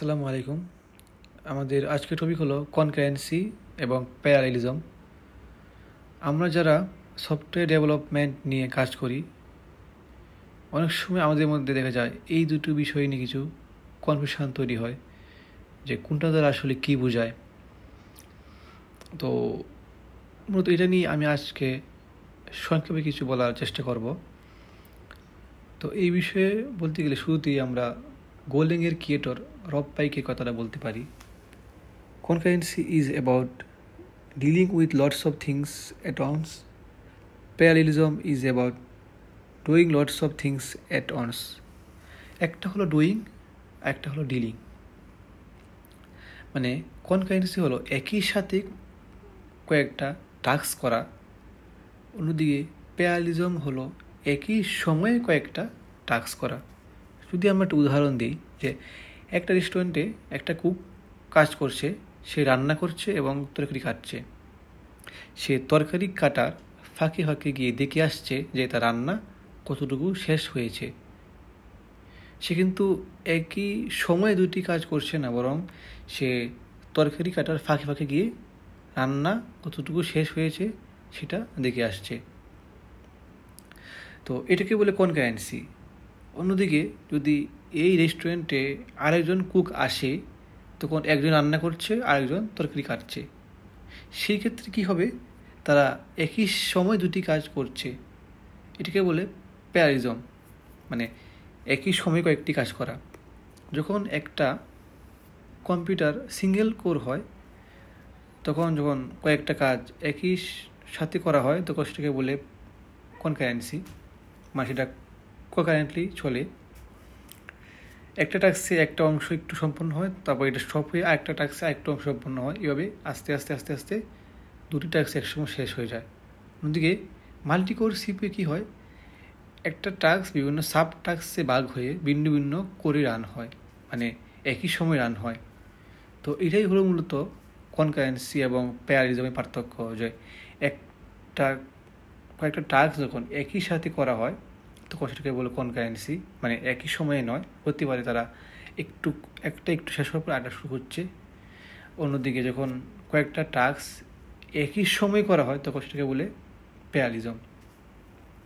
আসসালামু আলাইকুম। আমাদের আজকের টপিক হলো কনকারেন্সি এবং প্যারালিজম আমরা যারা সফটওয়্যার ডেভেলপমেন্ট নিয়ে কাজ করি, অনেক সময় আমাদের মধ্যে দেখা যায় এই দুটো বিষয় নিয়ে কিছু কনফিউশন তৈরি হয় যে কোনটা দ্বারা আসলে কী বোঝায়। তো মূলত এটা নিয়ে আমি আজকে সংক্ষেপে কিছু বলার চেষ্টা করব। তো এই বিষয়ে বলতে গেলে শুরুতেই আমরা গোলিংয়ের ক্রিয়েটর রব পাইকে কথাটা বলতে পারি। Concurrency is about dealing with lots of things at once parallelism is about doing lots of things at once একটা হলো ডুইং একটা হলো ডিলিং মানে কনকারেন্সি হলো একই সাথে কয়েকটা টাস্ক করা। অন্যদিকে প্যারালিজম হলো একই সময়ে কয়েকটা টাস্ক করা। যদি আমরা একটা উদাহরণ দিই, যে একটা রেস্টুরেন্টে একটা কুক কাজ করছে, সে রান্না করছে এবং তরকারি কাটছে সে তরকারি কাটার ফাঁকে ফাঁকে গিয়ে দেখে আসছে যে তার রান্না কতটুকু শেষ হয়েছে। সে কিন্তু একই সময়ে দুটি কাজ করছে না, বরং সে তরকারি কাটার ফাঁকে ফাঁকে গিয়ে রান্না কতটুকু শেষ হয়েছে সেটা দেখে আসছে। তো এটাকে বলে কনকারেন্সি অন্যদিকে যদি এই রেস্টুরেন্টে আরেকজন কুক আসে, তখন একজন রান্না করছে, আরেকজন তরকারি কাটছে। সেই ক্ষেত্রে কী হবে? তারা একই সময় দুটি কাজ করছে। এটাকে বলে প্যারিজম মানে একই সময় কয়েকটি কাজ করা। যখন একটা কম্পিউটার সিঙ্গেল কোর হয়, তখন যখন কয়েকটা কাজ একই সাথে করা হয়, তখন সেটাকে বলে কনকারেন্সি মানে সেটা কোকারেন্টলি চলে। একটা ট্যাক্সে একটা অংশ একটু সম্পন্ন হয়, তারপর এটা স্টপ হয়ে আরেকটা ট্যাক্সে আরেকটা অংশ সম্পন্ন হয়। এভাবে আস্তে আস্তে আস্তে আস্তে দুটি ট্যাক্স একসময় শেষ হয়ে যায়। অন্যদিকে মাল্টিকোর সিপে কী হয়? একটা টাস্ক বিভিন্ন সাব টাস্কে ভাগ হয়ে ভিন্ন ভিন্ন করে রান হয় মানে একই সময় রান হয়। তো এটাই হলো মূলত কনকারেন্সি এবং প্যারিজমের পার্থক্য। যে একটা, কয়েকটা টাস্ক যখন একই সাথে করা হয় তখন সেটাকে বলে কনকারেন্সি মানে একই সময়ে নয় হতে পারে তারা একটু, একটা একটু শেষ হওয়ার পর আড্ডা শুরু হচ্ছে। অন্যদিকে যখন কয়েকটা টাস্ক একই সময় করা হয় তখন সেটাকে বলে প্যারালিজম